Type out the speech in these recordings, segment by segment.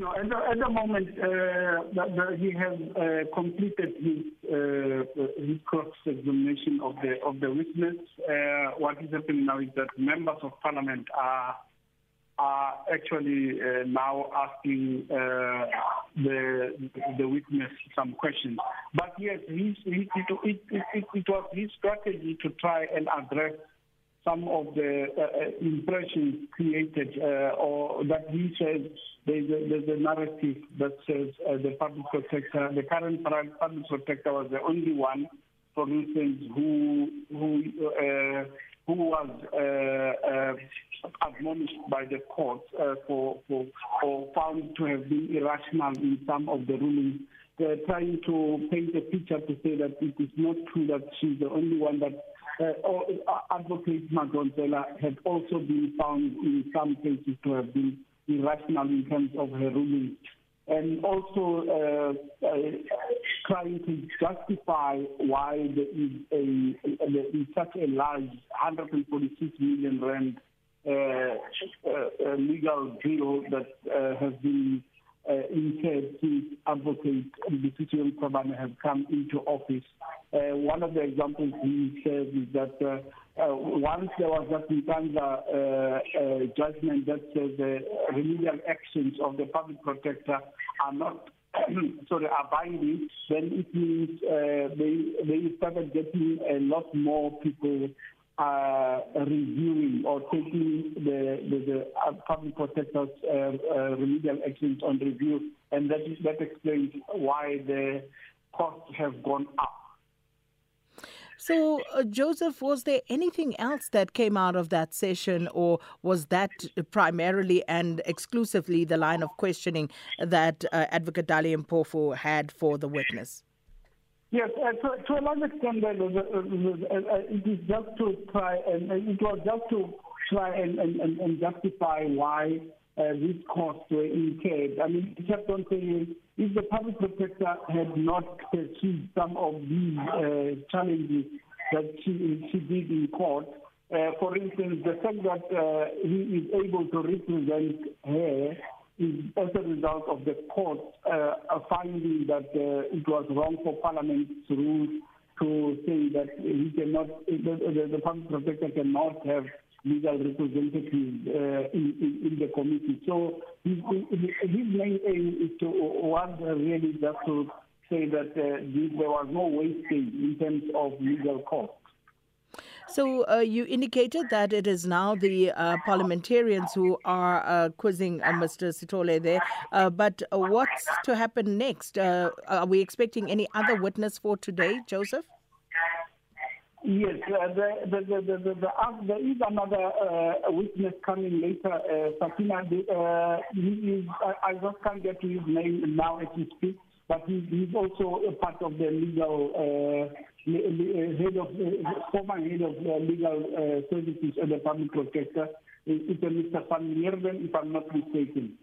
No, at the, at the moment, uh, he has uh, completed his uh, his cross-examination of the of the witness. Uh, what is happening now is that members of parliament are are actually uh, now asking uh, the the witness some questions. But yes, he, he, it, it, it, it was his strategy to try and address some of the uh, uh, impressions created uh, or that he says there's a, there's a narrative that says uh, the public protector, the current public protector was the only one, for instance, who who who was admonished by the court for, for or found to have been irrational in some of the rulings. They're trying to paint a picture to say that it is not true that she's the only one that uh, or, uh, Advocate Madonsela had also been found in some cases to have been irrational in terms of her ruling. And also uh, uh, trying to justify why there is, a, there is such a large 146 million rand uh, uh, legal bill that uh, has been uh, incurred since Advocate Busisiwe Mkhwebane has come into office. Uh, one of the examples he says is that uh, once there was that Nkandla uh, judgment that says the remedial actions of the public protector are not sorry, are binding, then it means uh, they they started getting a lot more people uh, reviewing or taking the the, the uh, public protectors uh, uh, remedial actions on review, and that is, that explains why the costs have gone up. So, uh, Joseph, was there anything else that came out of that session, or was that primarily and exclusively the line of questioning that uh, Advocate Dali Mpofu had for the witness? Yes, uh, to, to a large extent, uh, uh, uh, it is just to try, and it was just to try and, and, and justify why uh, these costs were incurred. I mean, he kept on saying if the public protector had not achieved some of these uh, challenges that she, she did in court, uh, for instance, the fact that uh, he is able to represent her is as a result of the court uh, finding that uh, it was wrong for Parliament's rules to say that he cannot, the, the, public protector cannot have legal representatives uh, in, in, in, the committee. So his, his main aim is to was really just to say that uh, there was no wastage in terms of legal costs. So uh, you indicated that it is now the uh, parliamentarians who are uh, quizzing uh, Mr. Sitole there. Uh, but what's to happen next? Uh, are we expecting any other witness for today, Joseph? Yes, the, the, the, the, the, there is another witness coming later, uh, he is, I, just can't get his name now as we speak, but he, he's also a part of the legal head of uh, former head of uh, legal services and the public protector. It's Mr. Van Meerden, if I'm not mistaken.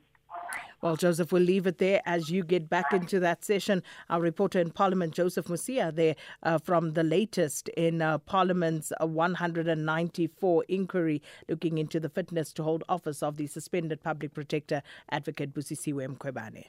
Well, Joseph, we'll leave it there as you get back into that session. Our reporter in Parliament, Joseph Musia, there uh, from the latest in uh, Parliament's uh, 194 inquiry looking into the fitness to hold office of the suspended public protector, Advocate Busisiwe Mkhwebane.